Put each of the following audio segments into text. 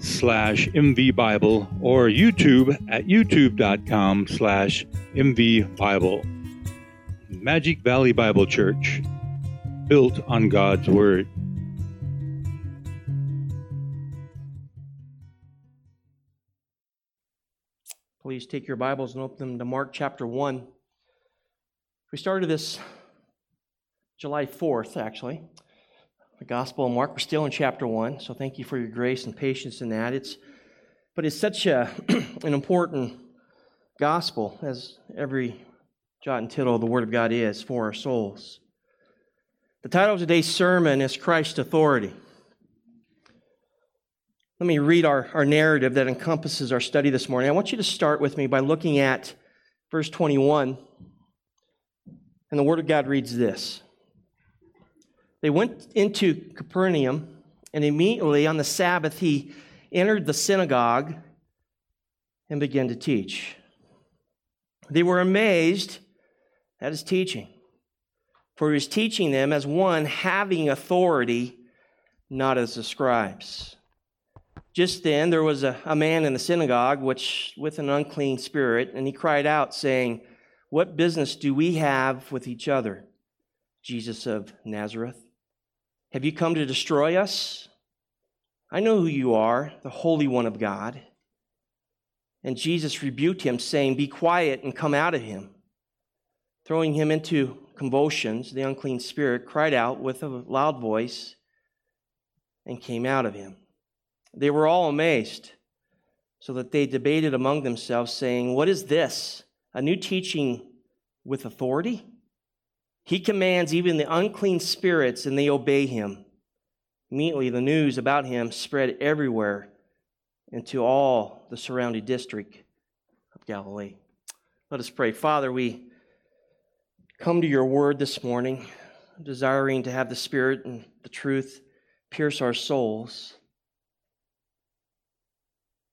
slash mvbible or YouTube at youtube.com slash mvbible. Magic Valley Bible Church, built on God's Word. Please take your Bibles and open them to Mark chapter 1. We started this July 4th, actually. The Gospel of Mark. We're still in chapter 1, so thank you for your grace and patience in that. It's, but it's such a, an important gospel, as every jot and tittle of the Word of God is for our souls. The title of today's sermon is Christ's Authority. Let me read our, our narrative that encompasses our study this morning. I want you to start with me by looking at verse 21. And the Word of God reads this They went into Capernaum, and immediately on the Sabbath he entered the synagogue and began to teach. They were amazed at his teaching, for he was teaching them as one having authority, not as the scribes. Just then there was a, a man in the synagogue which with an unclean spirit, and he cried out, saying, What business do we have with each other, Jesus of Nazareth? Have you come to destroy us? I know who you are, the Holy One of God. And Jesus rebuked him, saying, Be quiet and come out of him. Throwing him into convulsions, the unclean spirit cried out with a loud voice and came out of him. They were all amazed, so that they debated among themselves, saying, What is this? A new teaching with authority? He commands even the unclean spirits, and they obey him. Immediately, the news about him spread everywhere into all the surrounding district of Galilee. Let us pray. Father, we come to your word this morning, desiring to have the Spirit and the truth pierce our souls.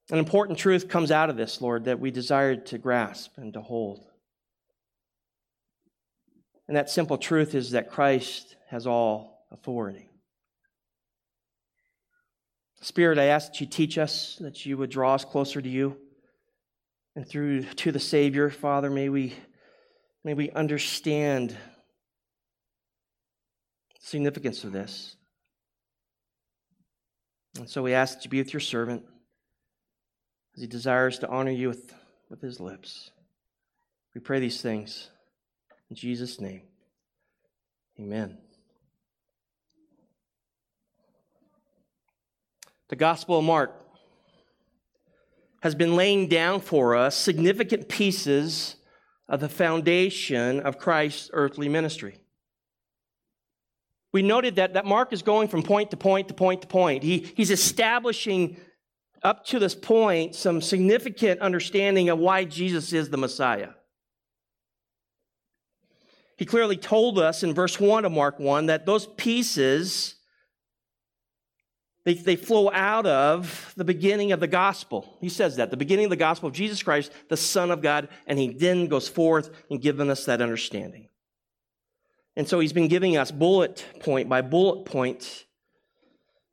An important truth comes out of this, Lord, that we desire to grasp and to hold. And that simple truth is that Christ has all authority. Spirit, I ask that you teach us, that you would draw us closer to you. And through to the Savior, Father, may we, may we understand the significance of this. And so we ask that you be with your servant as he desires to honor you with, with his lips. We pray these things in Jesus' name. Amen. The Gospel of Mark has been laying down for us significant pieces of the foundation of Christ's earthly ministry. We noted that, that Mark is going from point to point to point to point. He, he's establishing up to this point, some significant understanding of why Jesus is the Messiah. He clearly told us in verse 1 of Mark 1 that those pieces they, they flow out of the beginning of the gospel. He says that, the beginning of the gospel of Jesus Christ, the Son of God, and he then goes forth and giving us that understanding. And so he's been giving us bullet point by bullet point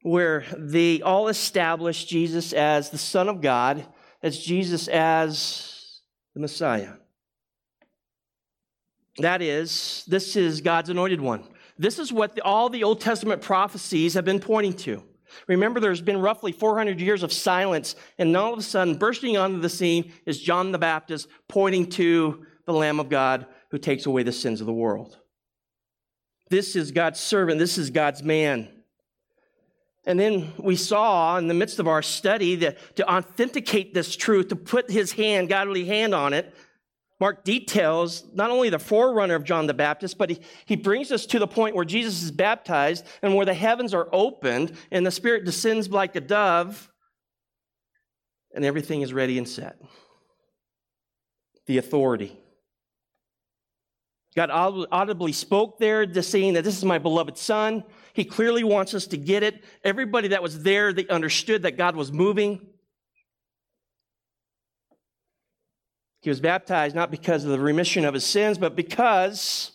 where they all establish Jesus as the Son of God, as Jesus as the Messiah. That is, this is God's anointed one. This is what the, all the Old Testament prophecies have been pointing to. Remember, there's been roughly 400 years of silence, and all of a sudden, bursting onto the scene is John the Baptist pointing to the Lamb of God who takes away the sins of the world. This is God's servant, this is God's man. And then we saw in the midst of our study that to authenticate this truth, to put his hand, godly hand on it, Mark details not only the forerunner of John the Baptist, but he, he brings us to the point where Jesus is baptized and where the heavens are opened and the Spirit descends like a dove. and everything is ready and set. The authority. God audibly spoke there, just saying that this is my beloved son. He clearly wants us to get it. Everybody that was there, they understood that God was moving. He was baptized not because of the remission of his sins, but because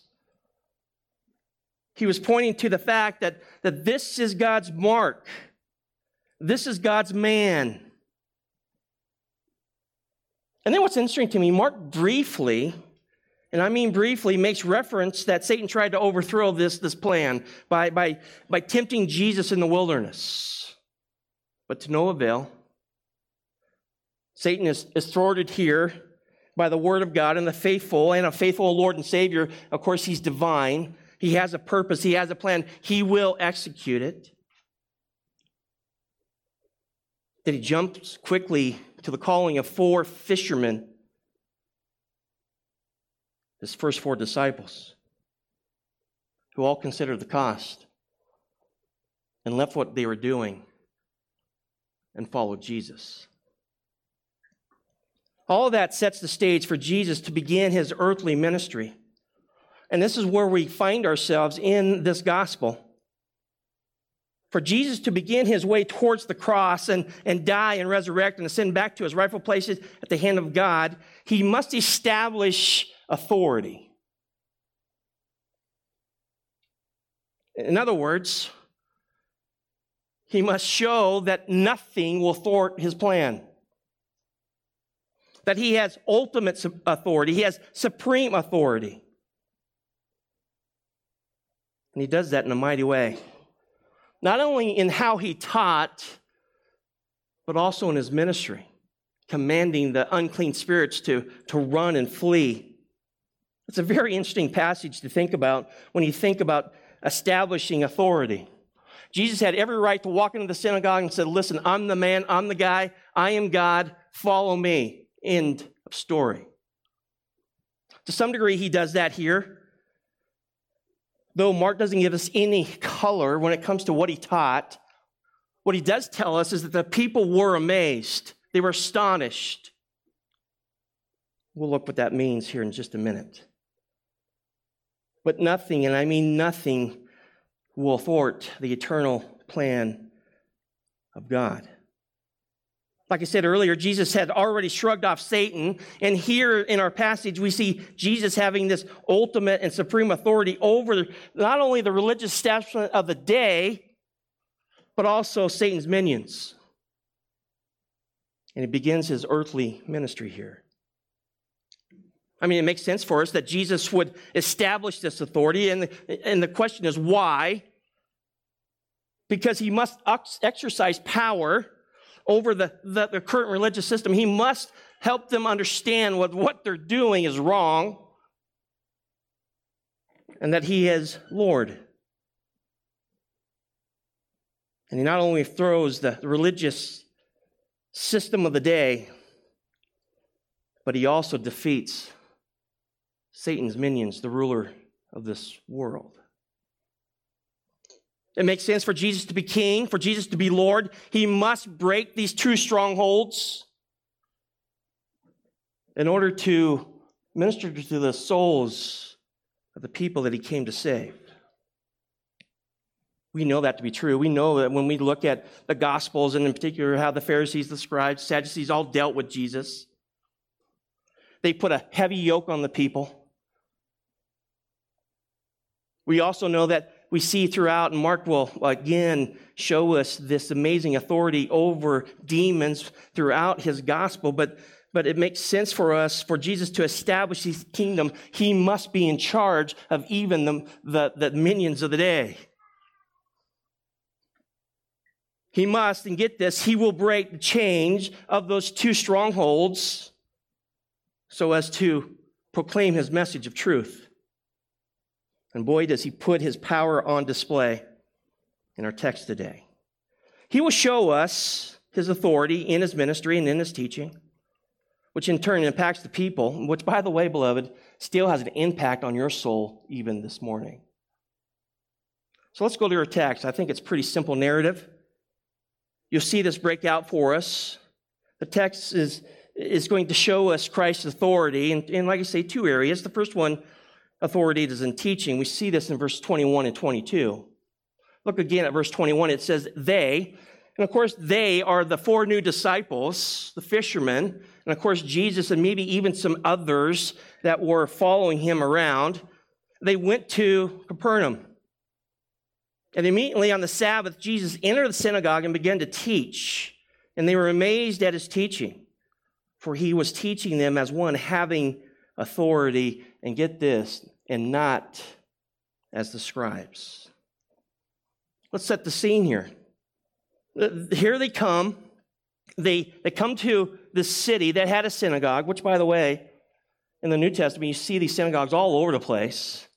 he was pointing to the fact that, that this is God's mark. This is God's man. And then what's interesting to me, Mark briefly and I mean briefly, makes reference that Satan tried to overthrow this, this plan by, by, by tempting Jesus in the wilderness. But to no avail. Satan is, is thwarted here by the word of God and the faithful and a faithful Lord and Savior. Of course, he's divine. He has a purpose. He has a plan. He will execute it. That he jumps quickly to the calling of four fishermen his first four disciples, who all considered the cost and left what they were doing and followed Jesus. All that sets the stage for Jesus to begin his earthly ministry. And this is where we find ourselves in this gospel. For Jesus to begin his way towards the cross and, and die and resurrect and ascend back to his rightful places at the hand of God, he must establish authority. In other words, he must show that nothing will thwart his plan. That he has ultimate authority, he has supreme authority. And he does that in a mighty way. Not only in how he taught, but also in his ministry, commanding the unclean spirits to, to run and flee. It's a very interesting passage to think about when you think about establishing authority. Jesus had every right to walk into the synagogue and said, Listen, I'm the man, I'm the guy, I am God, follow me. End of story. To some degree, he does that here. Though Mark doesn't give us any color when it comes to what he taught, what he does tell us is that the people were amazed. They were astonished. We'll look what that means here in just a minute. But nothing, and I mean nothing, will thwart the eternal plan of God. Like I said earlier, Jesus had already shrugged off Satan. And here in our passage, we see Jesus having this ultimate and supreme authority over not only the religious establishment of the day, but also Satan's minions. And he begins his earthly ministry here. I mean, it makes sense for us that Jesus would establish this authority. And, and the question is why? Because he must exercise power over the, the, the current religious system. He must help them understand what, what they're doing is wrong and that he is Lord. And he not only throws the religious system of the day, but he also defeats Satan's minions, the ruler of this world. It makes sense for Jesus to be king, for Jesus to be Lord. He must break these two strongholds in order to minister to the souls of the people that he came to save. We know that to be true. We know that when we look at the Gospels, and in particular how the Pharisees, the scribes, Sadducees all dealt with Jesus, they put a heavy yoke on the people. We also know that we see throughout, and Mark will again show us this amazing authority over demons throughout his gospel. But, but it makes sense for us, for Jesus to establish his kingdom, he must be in charge of even the, the, the minions of the day. He must, and get this, he will break the change of those two strongholds so as to proclaim his message of truth. And boy, does he put his power on display in our text today. He will show us his authority in his ministry and in his teaching, which in turn impacts the people, which, by the way, beloved, still has an impact on your soul even this morning. So let's go to our text. I think it's pretty simple narrative. You'll see this break out for us. The text is, is going to show us Christ's authority. And, and like I say, two areas. The first one, authority, is in teaching. We see this in verse 21 and 22. Look again at verse 21. It says, They, and of course, they are the four new disciples, the fishermen, and of course, Jesus and maybe even some others that were following him around. They went to Capernaum. And immediately on the Sabbath, Jesus entered the synagogue and began to teach. And they were amazed at his teaching, for he was teaching them as one having authority, and get this, and not as the scribes. Let's set the scene here. Uh, here they come. They, they come to this city that had a synagogue, which, by the way, in the New Testament, you see these synagogues all over the place.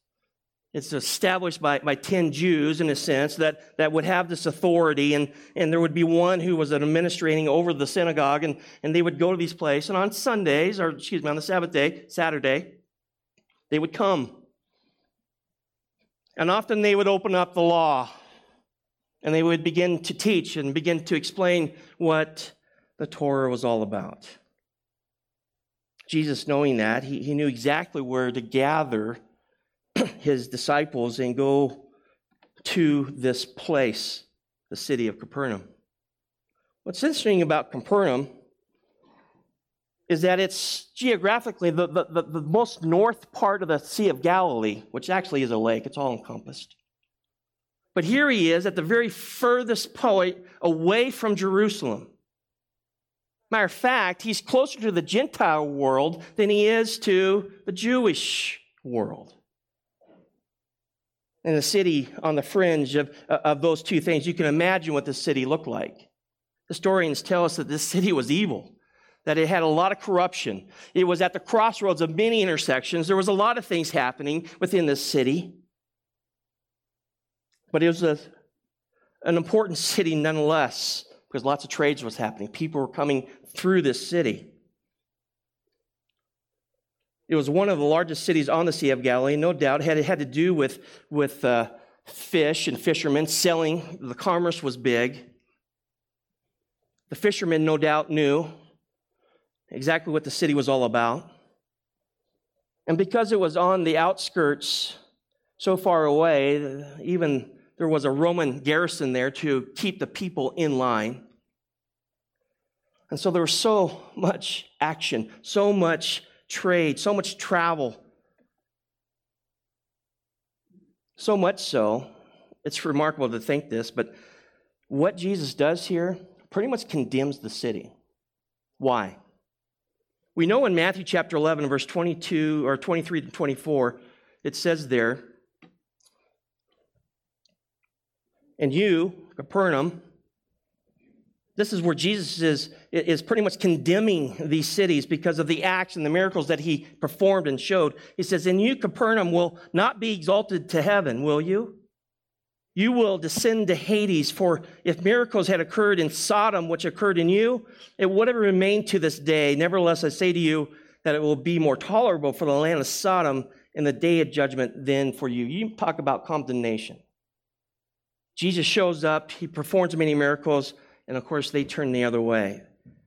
It's established by, by 10 Jews, in a sense, that, that would have this authority, and, and there would be one who was administrating over the synagogue, and, and they would go to these places. And on Sundays, or excuse me, on the Sabbath day, Saturday, they would come. And often they would open up the law, and they would begin to teach and begin to explain what the Torah was all about. Jesus, knowing that, he, he knew exactly where to gather his disciples and go to this place, the city of Capernaum. What's interesting about Capernaum is that it's geographically the, the, the, the, most north part of the Sea of Galilee, which actually is a lake, it's all encompassed. But here he is at the very furthest point away from Jerusalem. Matter of fact, he's closer to the Gentile world than he is to the Jewish world in the city on the fringe of, uh, of those two things. You can imagine what the city looked like. Historians tell us that this city was evil, that it had a lot of corruption. It was at the crossroads of many intersections. There was a lot of things happening within this city. But it was a, an important city nonetheless, because lots of trades was happening. People were coming through this city. It was one of the largest cities on the Sea of Galilee, no doubt. It had, it had to do with, with uh, fish and fishermen selling. The commerce was big. The fishermen, no doubt, knew exactly what the city was all about. And because it was on the outskirts, so far away, even there was a Roman garrison there to keep the people in line. And so there was so much action, so much trade, so much travel. So much so, it's remarkable to think this, but what Jesus does here pretty much condemns the city. Why? We know in Matthew chapter 11, verse 22 or 23 to 24, it says there, And you, Capernaum, this is where Jesus is, is pretty much condemning these cities because of the acts and the miracles that he performed and showed. He says, And you, Capernaum, will not be exalted to heaven, will you? You will descend to Hades, for if miracles had occurred in Sodom, which occurred in you, it would have remained to this day. Nevertheless, I say to you that it will be more tolerable for the land of Sodom in the day of judgment than for you. You talk about condemnation. Jesus shows up, he performs many miracles. And of course, they turn the other way.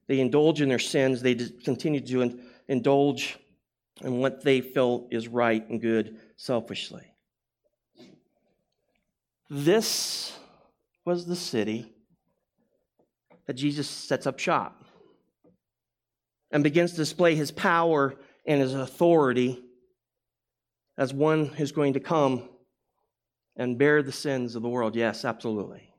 They indulge in their sins, they continue to indulge in what they feel is right and good selfishly. This was the city that Jesus sets up shop and begins to display his power and his authority as one who's going to come and bear the sins of the world. Yes, absolutely.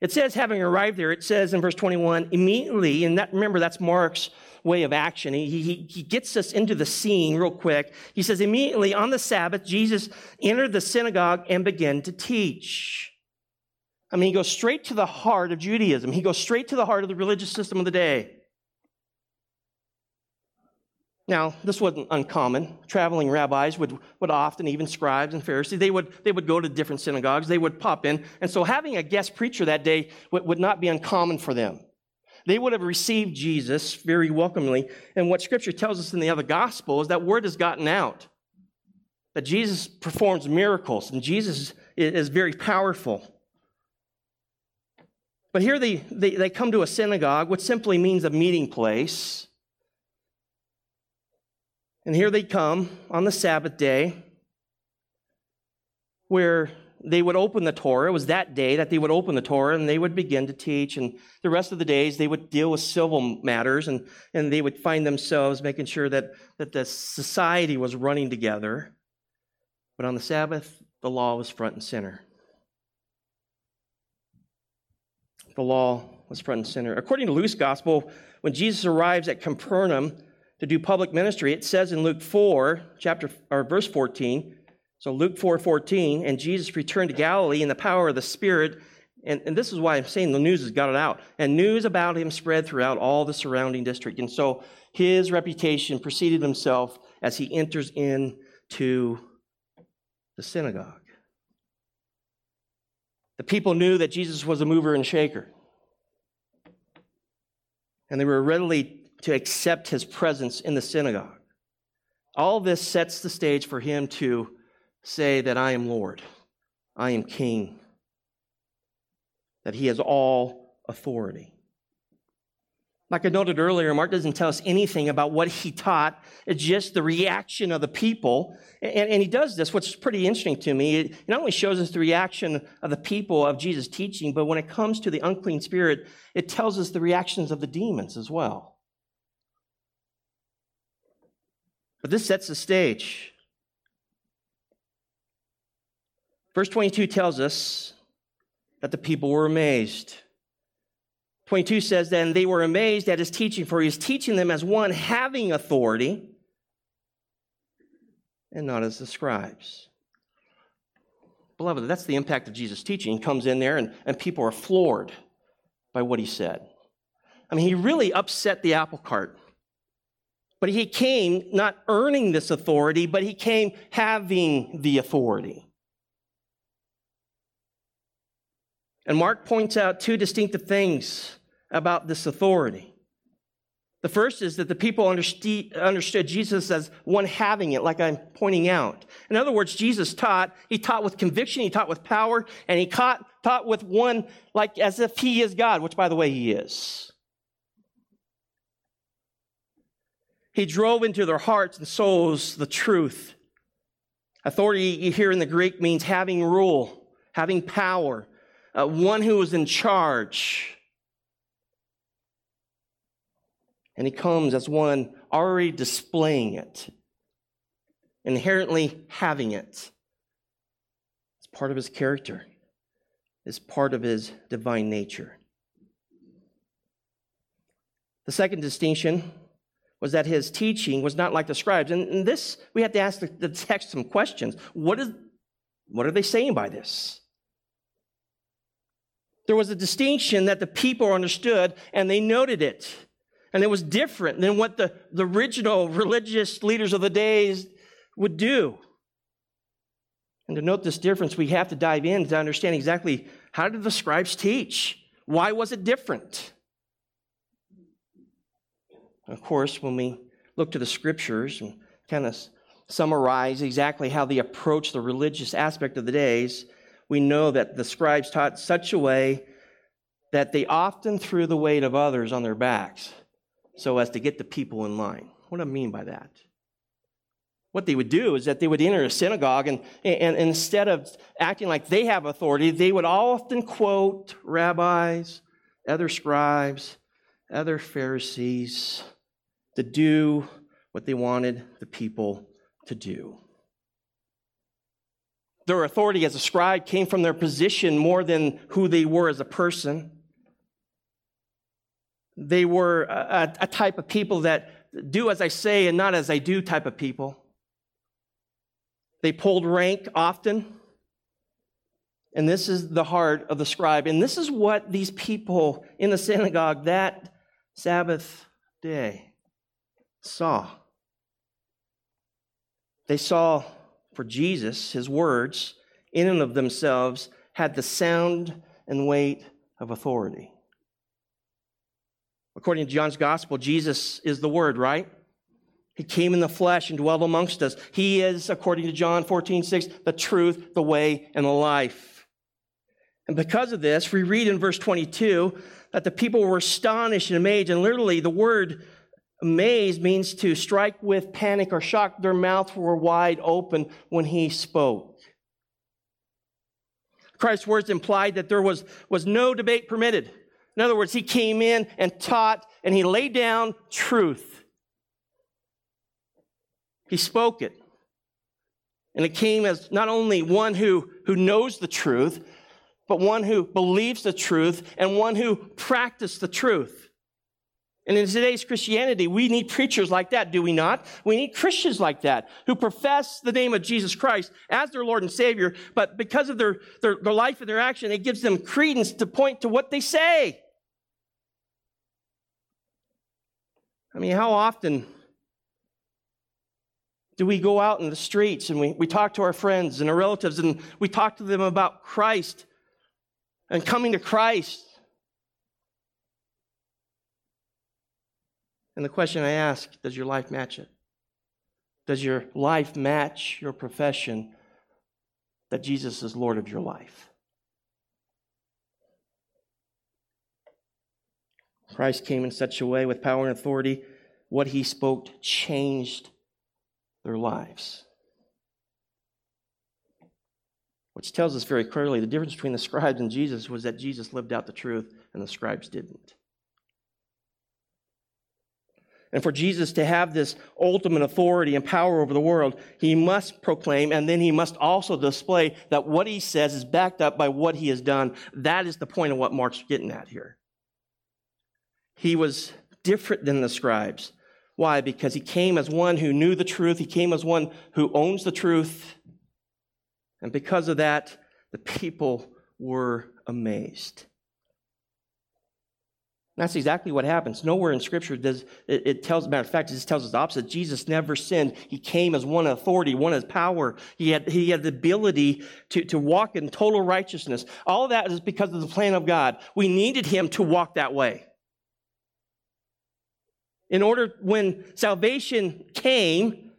It says, having arrived there, it says in verse 21, immediately, and that, remember, that's Mark's way of action. He, he, he gets us into the scene real quick. He says, immediately on the Sabbath, Jesus entered the synagogue and began to teach. I mean, he goes straight to the heart of Judaism. He goes straight to the heart of the religious system of the day. Now, this wasn't uncommon. Traveling rabbis would, would often, even scribes and Pharisees, they would, they would go to different synagogues. They would pop in. And so having a guest preacher that day would, would not be uncommon for them. They would have received Jesus very welcomingly. And what scripture tells us in the other gospel is that word has gotten out. That Jesus performs miracles and Jesus is very powerful. But here they, they, they come to a synagogue, which simply means a meeting place. And here they come on the Sabbath day, where they would open the Torah. It was that day that they would open the Torah and they would begin to teach. And the rest of the days, they would deal with civil matters and, and they would find themselves making sure that, that the society was running together. But on the Sabbath, the law was front and center. The law was front and center. According to Luke's gospel, when Jesus arrives at Capernaum to do public ministry, it says in Luke 4, chapter or verse 14, so Luke 4 14, and Jesus returned to Galilee in the power of the Spirit. And, and this is why I'm saying the news has got it out. And news about him spread throughout all the surrounding district. And so his reputation preceded himself as he enters into the synagogue. The people knew that Jesus was a mover and shaker. And they were readily to accept his presence in the synagogue. All this sets the stage for him to say that I am Lord, I am King, that he has all authority. Like I noted earlier, Mark doesn't tell us anything about what he taught. It's just the reaction of the people. And, and he does this, which is pretty interesting to me. It not only shows us the reaction of the people of Jesus' teaching, but when it comes to the unclean spirit, it tells us the reactions of the demons as well. But this sets the stage. Verse 22 tells us that the people were amazed. 22 says, Then they were amazed at his teaching, for he is teaching them as one having authority and not as the scribes. Beloved, that's the impact of Jesus' teaching. He comes in there and, and people are floored by what he said. I mean, he really upset the apple cart. But he came not earning this authority, but he came having the authority. And Mark points out two distinctive things about this authority. The first is that the people understood Jesus as one having it, like I'm pointing out. In other words, Jesus taught, he taught with conviction, he taught with power, and he taught, taught with one like as if he is God, which by the way, he is. He drove into their hearts and souls the truth. Authority here in the Greek means having rule, having power, uh, one who is in charge. And he comes as one already displaying it, inherently having it. It's part of his character, it's part of his divine nature. The second distinction was that his teaching was not like the scribes. And, this, we have to ask the, the text some questions. What, is, what are they saying by this? There was a distinction that the people understood and they noted it. And it was different than what the, the original religious leaders of the days would do. And to note this difference, we have to dive in to understand exactly how did the scribes teach? Why was it different? Of course, when we look to the scriptures and kind of summarize exactly how they approach the religious aspect of the days, we know that the scribes taught such a way that they often threw the weight of others on their backs so as to get the people in line. What do I mean by that? What they would do is that they would enter a synagogue and, and, and instead of acting like they have authority, they would often quote rabbis, other scribes, other Pharisees to do what they wanted the people to do. Their authority as a scribe came from their position more than who they were as a person. They were a, a, type of people that do as I say and not as I do type of people. They pulled rank often. And this is the heart of the scribe. And this is what these people in the synagogue that Sabbath day saw. They saw for Jesus, his words, in and of themselves, had the sound and weight of authority. According to John's gospel, Jesus is the Word, right? He came in the flesh and dwelt amongst us. He is, according to John 14, 6, the truth, the way, and the life. And because of this, we read in verse 22 that the people were astonished and amazed. And literally, the word amazed means to strike with panic or shock. Their mouths were wide open when he spoke. Christ's words implied that there was, was no debate permitted. In other words, he came in and taught and he laid down truth. He spoke it. And it came as not only one who, who knows the truth, but one who believes the truth and one who practiced the truth. And in today's Christianity, we need preachers like that, do we not? We need Christians like that who profess the name of Jesus Christ as their Lord and Savior, but because of their, their, their life and their action, it gives them credence to point to what they say. I mean, how often do we go out in the streets and we, we talk to our friends and our relatives and we talk to them about Christ and coming to Christ? And the question I ask does your life match it? Does your life match your profession that Jesus is Lord of your life? Christ came in such a way with power and authority. What he spoke changed their lives. Which tells us very clearly the difference between the scribes and Jesus was that Jesus lived out the truth and the scribes didn't. And for Jesus to have this ultimate authority and power over the world, he must proclaim and then he must also display that what he says is backed up by what he has done. That is the point of what Mark's getting at here. He was different than the scribes. Why? Because he came as one who knew the truth, he came as one who owns the truth. And because of that, the people were amazed. That's exactly what happens. Nowhere in Scripture does it, it tells. Matter of fact, it just tells us the opposite. Jesus never sinned. He came as one authority, one as power. He had he had the ability to, to walk in total righteousness. All that is because of the plan of God. We needed him to walk that way. In order, when salvation came,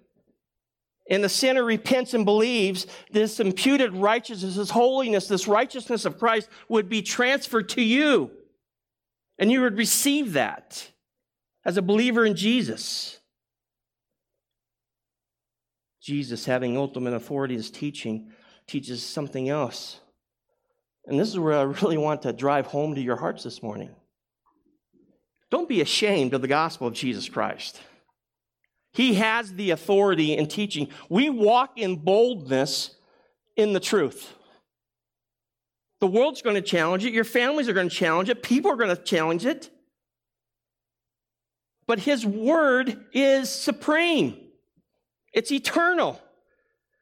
and the sinner repents and believes, this imputed righteousness, this holiness, this righteousness of Christ would be transferred to you. And you would receive that as a believer in Jesus. Jesus, having ultimate authority, is teaching, teaches something else. And this is where I really want to drive home to your hearts this morning. Don't be ashamed of the gospel of Jesus Christ. He has the authority in teaching. We walk in boldness in the truth. The world's going to challenge it. Your families are going to challenge it. People are going to challenge it. But His Word is supreme, it's eternal.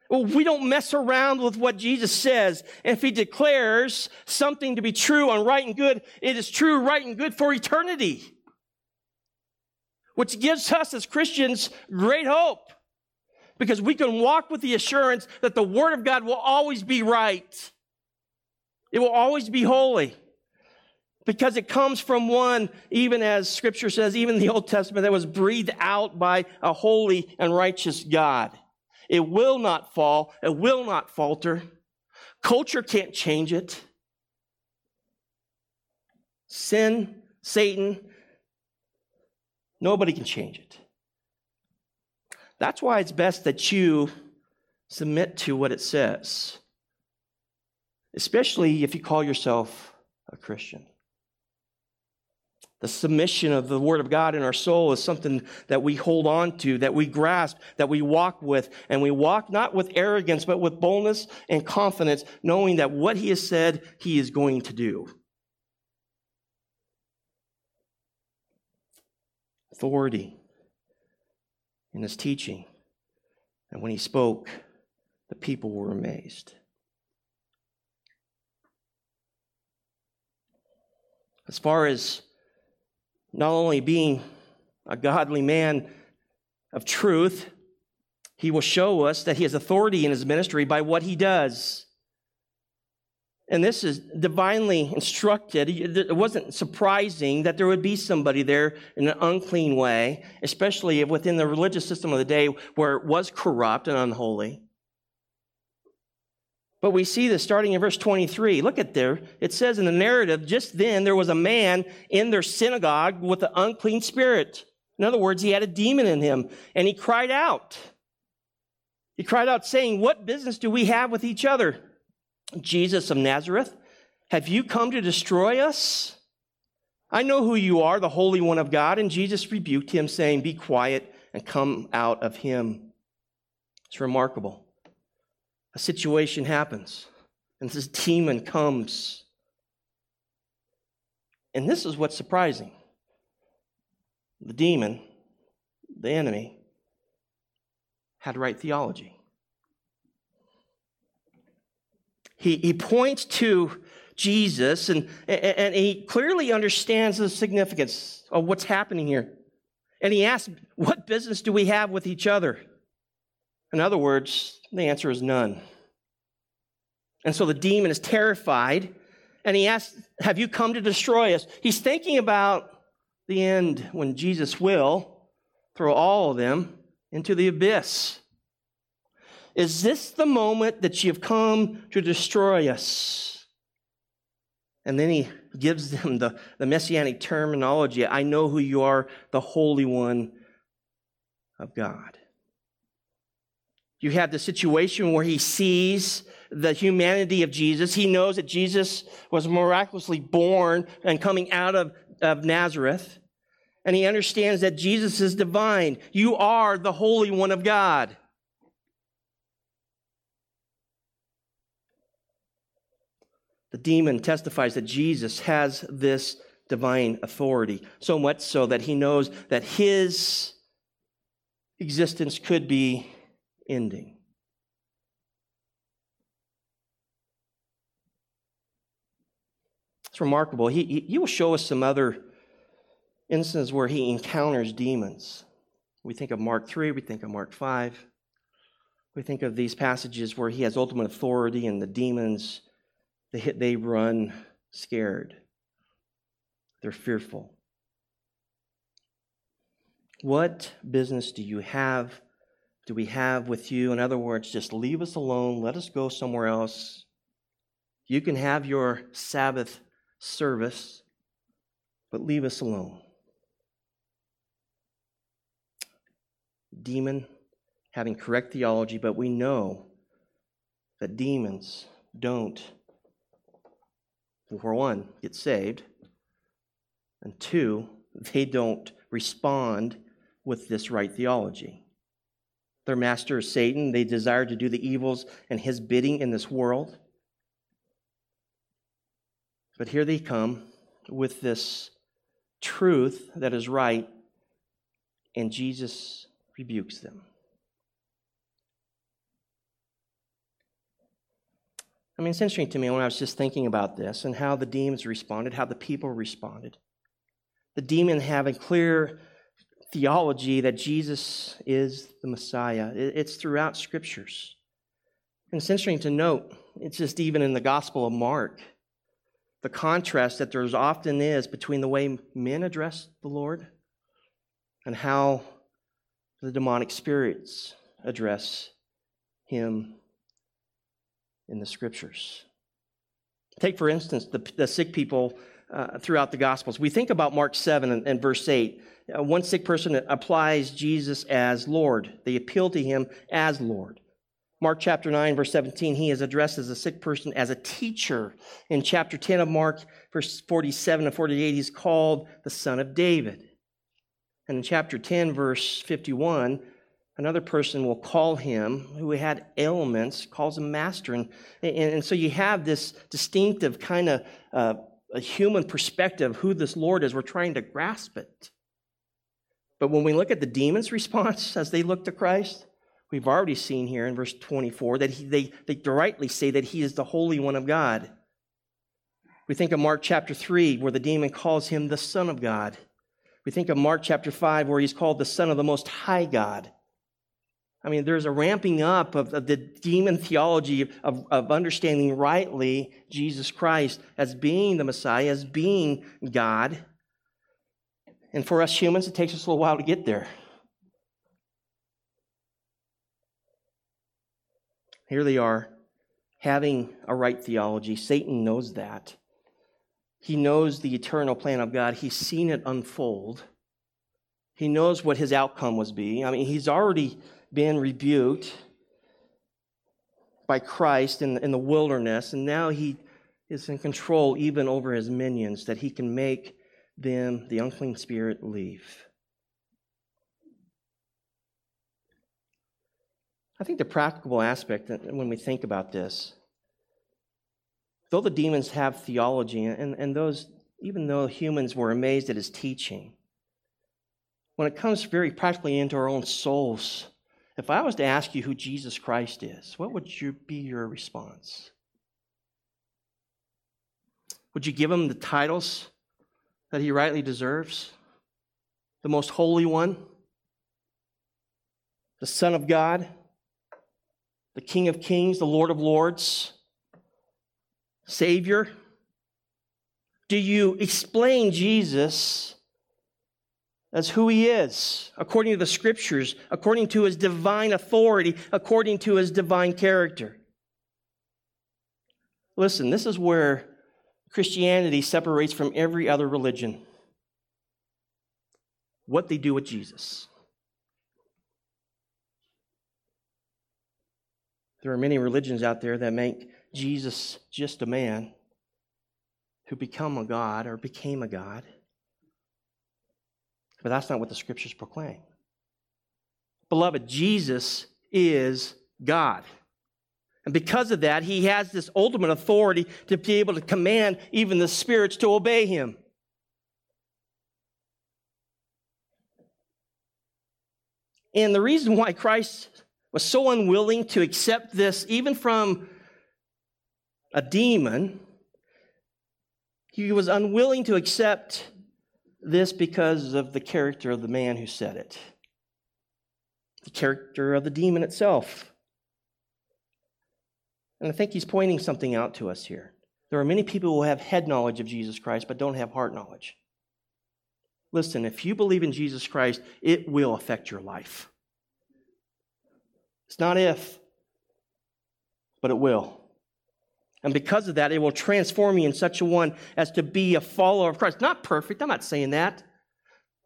Well, we don't mess around with what Jesus says. If He declares something to be true and right and good, it is true, right, and good for eternity. Which gives us as Christians great hope. Because we can walk with the assurance that the Word of God will always be right. It will always be holy because it comes from one, even as scripture says, even the Old Testament, that was breathed out by a holy and righteous God. It will not fall. It will not falter. Culture can't change it. Sin, Satan, nobody can change it. That's why it's best that you submit to what it says especially if you call yourself a Christian. The submission of the Word of God in our soul is something that we hold on to, that we grasp, that we walk with. And we walk not with arrogance, but with boldness and confidence, knowing that what He has said, He is going to do. Authority in His teaching. And when He spoke, the people were amazed. As far as not only being a godly man of truth, he will show us that he has authority in his ministry by what he does. And this is divinely instructed. It wasn't surprising that there would be somebody there in an unclean way, especially within the religious system of the day where it was corrupt and unholy. But we see this starting in verse 23. Look at there. It says in the narrative, just then there was a man in their synagogue with an unclean spirit. In other words, he had a demon in him and he cried out. He cried out saying, what business do we have with each other? Jesus of Nazareth, have you come to destroy us? I know who you are, the Holy One of God. And Jesus rebuked him saying, be quiet and come out of him. It's remarkable a situation happens and this demon comes. And this is what's surprising. The demon, the enemy, had right theology. He, he points to Jesus and, and he clearly understands the significance of what's happening here. And he asks, What business do we have with each other? In other words, the answer is none. And so the demon is terrified and he asks, Have you come to destroy us? He's thinking about the end when Jesus will throw all of them into the abyss. Is this the moment that you've come to destroy us? And then he gives them the, the messianic terminology I know who you are, the Holy One of God. You have the situation where he sees the humanity of Jesus. He knows that Jesus was miraculously born and coming out of, of Nazareth. And he understands that Jesus is divine. You are the Holy One of God. The demon testifies that Jesus has this divine authority, so much so that he knows that his existence could be ending. It's remarkable. He, he, he will show us some other instances where he encounters demons. We think of Mark 3, we think of Mark 5. We think of these passages where he has ultimate authority and the demons, they, they run scared. They're fearful. What business do you have do we have with you? In other words, just leave us alone. Let us go somewhere else. You can have your Sabbath service, but leave us alone. Demon having correct theology, but we know that demons don't, for one, get saved, and two, they don't respond with this right theology. Their master is Satan. They desire to do the evils and his bidding in this world. But here they come with this truth that is right, and Jesus rebukes them. I mean, it's interesting to me when I was just thinking about this and how the demons responded, how the people responded. The demon having clear theology that Jesus is the Messiah. It's throughout scriptures. And it's interesting to note, it's just even in the Gospel of Mark, the contrast that there's often is between the way men address the Lord and how the demonic spirits address him in the scriptures. Take, for instance, the, the sick people uh, throughout the Gospels. We think about Mark 7 and, and verse 8. Uh, one sick person applies Jesus as Lord. They appeal to him as Lord. Mark chapter 9, verse 17, he is addressed as a sick person as a teacher. In chapter 10 of Mark, verse 47 and 48, he's called the Son of David. And in chapter 10, verse 51, another person will call him who had ailments, calls him master. And, and, and so you have this distinctive kind of uh, a human perspective who this Lord is. We're trying to grasp it. But when we look at the demons' response as they look to Christ, we've already seen here in verse 24 that he, they, they rightly say that he is the Holy One of God. We think of Mark chapter 3, where the demon calls him the Son of God. We think of Mark chapter 5, where he's called the Son of the Most High God. I mean, there's a ramping up of, of the demon theology of, of understanding rightly Jesus Christ as being the Messiah, as being God. And for us humans, it takes us a little while to get there. Here they are, having a right theology. Satan knows that. He knows the eternal plan of God. He's seen it unfold. He knows what his outcome was be. I mean, he's already been rebuked by Christ in, in the wilderness, and now he is in control even over his minions, that he can make them, the unclean spirit, leave. I think the practical aspect uh, when we think about this, though the demons have theology, and, and those, even though humans were amazed at his teaching, when it comes very practically into our own souls, if I was to ask you who Jesus Christ is, what would you, be your response? Would you give him the titles that he rightly deserves? The most holy one? The Son of God? The King of Kings? The Lord of Lords? Savior? Do you explain Jesus as who he is, according to the scriptures, according to his divine authority, according to his divine character. Listen, this is where Christianity separates from every other religion what they do with Jesus. There are many religions out there that make Jesus just a man who become a God or became a God. But that's not what the scriptures proclaim. Beloved, Jesus is God. And because of that, he has this ultimate authority to be able to command even the spirits to obey him. And the reason why Christ was so unwilling to accept this, even from a demon, he was unwilling to accept this because of the character of the man who said it, the character of the demon itself. And I think he's pointing something out to us here. There are many people who have head knowledge of Jesus Christ but don't have heart knowledge. Listen, if you believe in Jesus Christ, it will affect your life. It's not if, but it will. And because of that, it will transform you in such a one as to be a follower of Christ. Not perfect, I'm not saying that.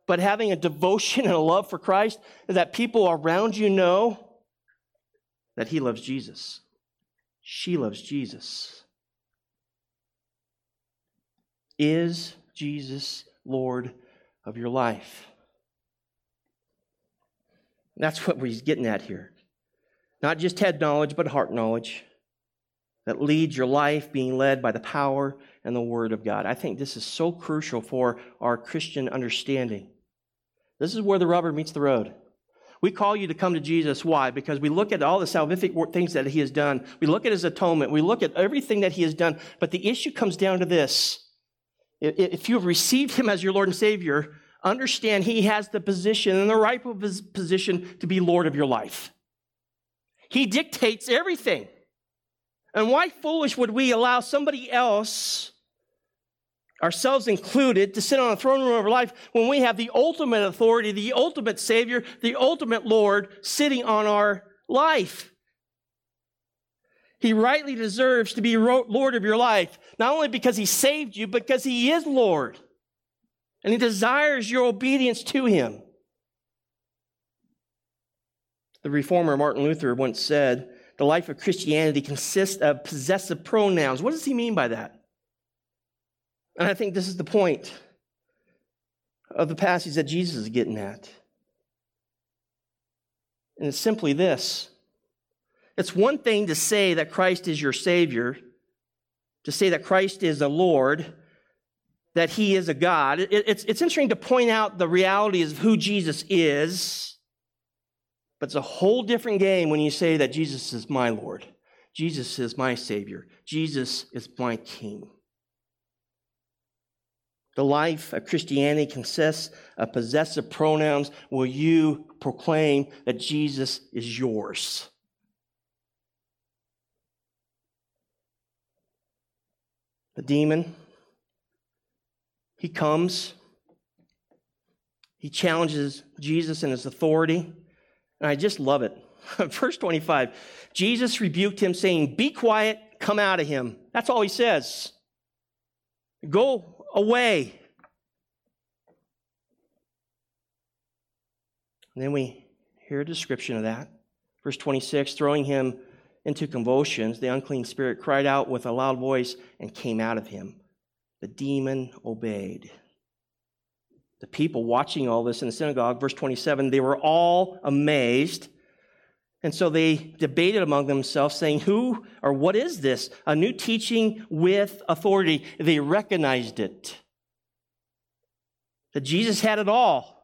But having a devotion and a love for Christ that people around you know that he loves Jesus. She loves Jesus. Is Jesus Lord of your life? That's what he's getting at here. Not just head knowledge, but heart knowledge that leads your life being led by the power and the Word of God. I think this is so crucial for our Christian understanding. This is where the rubber meets the road. We call you to come to Jesus. Why? Because we look at all the salvific things that He has done. We look at His atonement. We look at everything that He has done. But the issue comes down to this. If you have received Him as your Lord and Savior, understand He has the position and the rightful position to be Lord of your life. He dictates everything. And why foolish would we allow somebody else, ourselves included, to sit on a throne room of our life when we have the ultimate authority, the ultimate Savior, the ultimate Lord sitting on our life? He rightly deserves to be Lord of your life, not only because He saved you, but because He is Lord. And He desires your obedience to Him. The reformer Martin Luther once said, the life of Christianity consists of possessive pronouns. What does he mean by that? And I think this is the point of the passage that Jesus is getting at. And it's simply this it's one thing to say that Christ is your Savior, to say that Christ is the Lord, that He is a God. It's, it's interesting to point out the realities of who Jesus is but it's a whole different game when you say that Jesus is my Lord, Jesus is my Savior, Jesus is my King. The life of Christianity consists of possessive pronouns. Will you proclaim that Jesus is yours? The demon, he comes, he challenges Jesus and his authority. And I just love it. Verse 25 Jesus rebuked him, saying, Be quiet, come out of him. That's all he says. Go away. And then we hear a description of that. Verse 26 throwing him into convulsions, the unclean spirit cried out with a loud voice and came out of him. The demon obeyed. The people watching all this in the synagogue, verse 27, they were all amazed. And so they debated among themselves, saying, Who or what is this? A new teaching with authority. They recognized it. That Jesus had it all.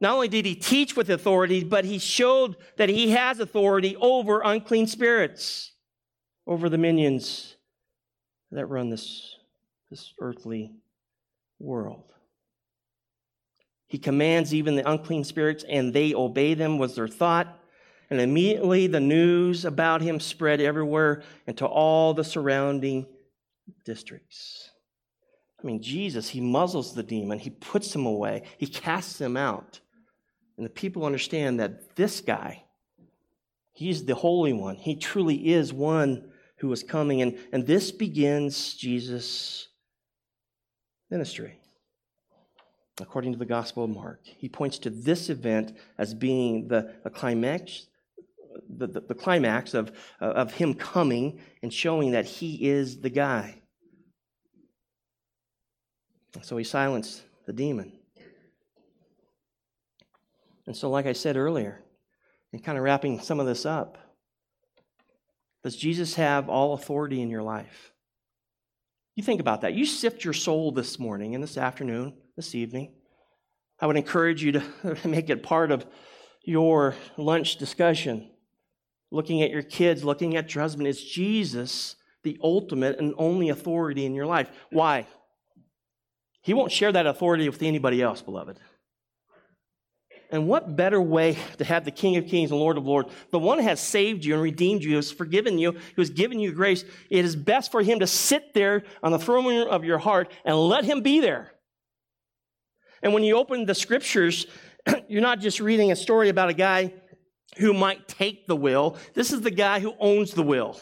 Not only did he teach with authority, but he showed that he has authority over unclean spirits, over the minions that run this, this earthly world. He commands even the unclean spirits, and they obey them, was their thought. And immediately the news about him spread everywhere into all the surrounding districts. I mean, Jesus, he muzzles the demon, he puts him away, he casts him out. And the people understand that this guy, he's the Holy One. He truly is one who is coming. And, and this begins Jesus' ministry. According to the Gospel of Mark, he points to this event as being the, the climax, the, the, the climax of, of him coming and showing that he is the guy. So he silenced the demon. And so, like I said earlier, and kind of wrapping some of this up, does Jesus have all authority in your life? You think about that. You sift your soul this morning and this afternoon, this evening. I would encourage you to make it part of your lunch discussion. Looking at your kids, looking at your husband. Is Jesus the ultimate and only authority in your life? Why? He won't share that authority with anybody else, beloved. And what better way to have the King of Kings and Lord of Lords, the one who has saved you and redeemed you, who has forgiven you, who has given you grace, it is best for him to sit there on the throne of your heart and let him be there. And when you open the scriptures, you're not just reading a story about a guy who might take the will. This is the guy who owns the will.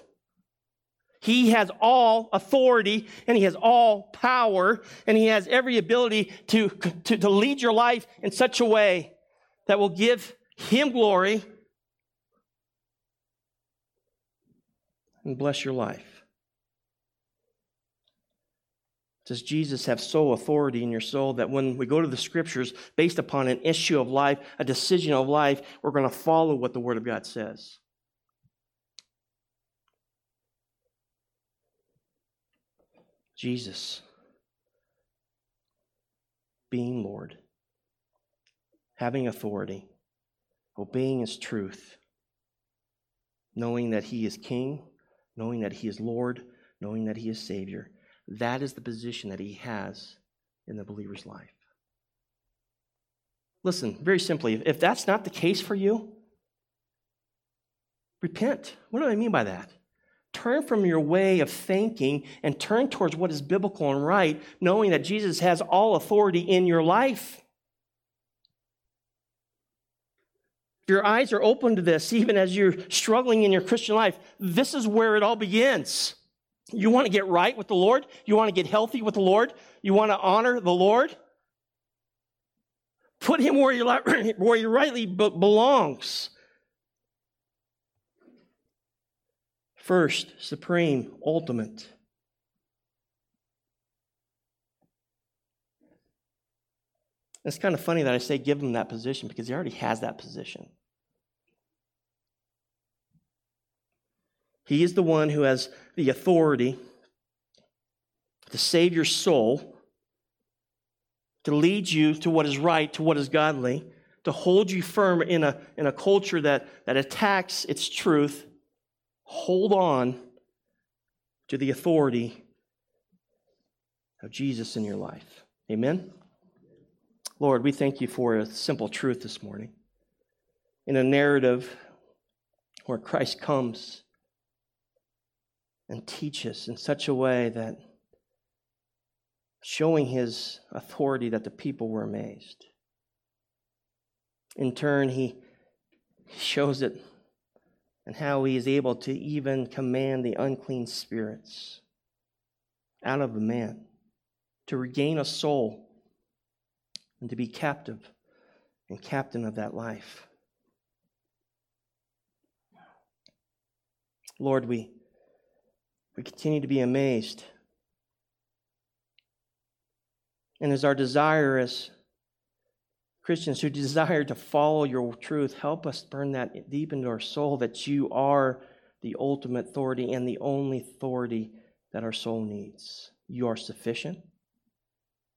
He has all authority and he has all power and he has every ability to, to, to lead your life in such a way that will give Him glory and bless your life? Does Jesus have so authority in your soul that when we go to the scriptures based upon an issue of life, a decision of life, we're going to follow what the Word of God says? Jesus. Being Lord. Having authority, obeying his truth, knowing that he is king, knowing that he is Lord, knowing that he is Savior. That is the position that he has in the believer's life. Listen, very simply, if that's not the case for you, repent. What do I mean by that? Turn from your way of thinking and turn towards what is biblical and right, knowing that Jesus has all authority in your life. If your eyes are open to this, even as you're struggling in your Christian life, this is where it all begins. You want to get right with the Lord? You want to get healthy with the Lord? You want to honor the Lord? Put him where, you where he rightly belongs. First, supreme, ultimate. It's kind of funny that I say give him that position because he already has that position. He is the one who has the authority to save your soul, to lead you to what is right, to what is godly, to hold you firm in a, in a culture that, that attacks its truth. Hold on to the authority of Jesus in your life. Amen? Lord, we thank you for a simple truth this morning. In a narrative where Christ comes and teach us in such a way that showing his authority that the people were amazed. In turn, he shows it and how he is able to even command the unclean spirits out of a man to regain a soul and to be captive and captain of that life. Lord, we, we continue to be amazed. And as our desire Christians who desire to follow your truth, help us burn that deep into our soul that you are the ultimate authority and the only authority that our soul needs. You are sufficient.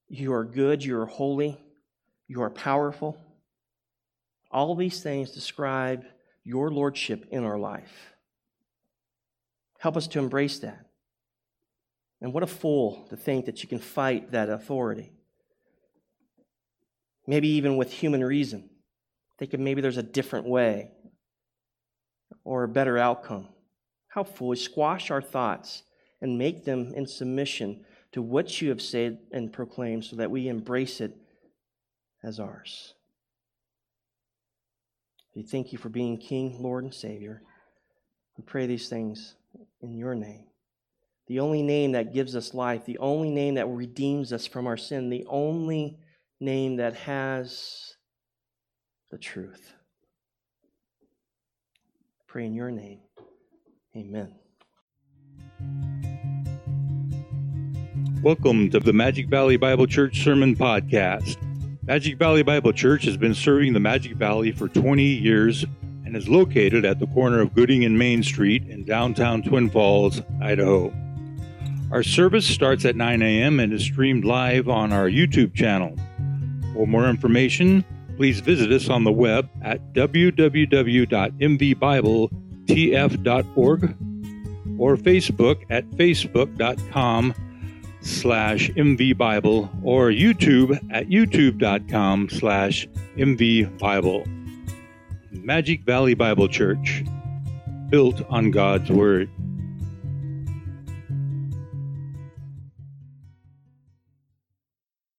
You are good. You are holy. You are powerful. All these things describe your lordship in our life. Help us to embrace that. And what a fool to think that you can fight that authority. Maybe even with human reason. Thinking maybe there's a different way or a better outcome. How foolish. Squash our thoughts and make them in submission to what you have said and proclaimed so that we embrace it as ours. We thank you for being King, Lord, and Savior. We pray these things in your name. The only name that gives us life, the only name that redeems us from our sin, the only name that has the truth. Pray in your name. Amen. Welcome to the Magic Valley Bible Church Sermon Podcast. Magic Valley Bible Church has been serving the Magic Valley for 20 years and is located at the corner of Gooding and Main Street in downtown Twin Falls, Idaho. Our service starts at 9 a.m. and is streamed live on our YouTube channel. For more information, please visit us on the web at www.mvbibletf.org or Facebook at facebook.com slash mvbible or YouTube at youtube.com slash mvbible. Magic Valley Bible Church, built on God's Word.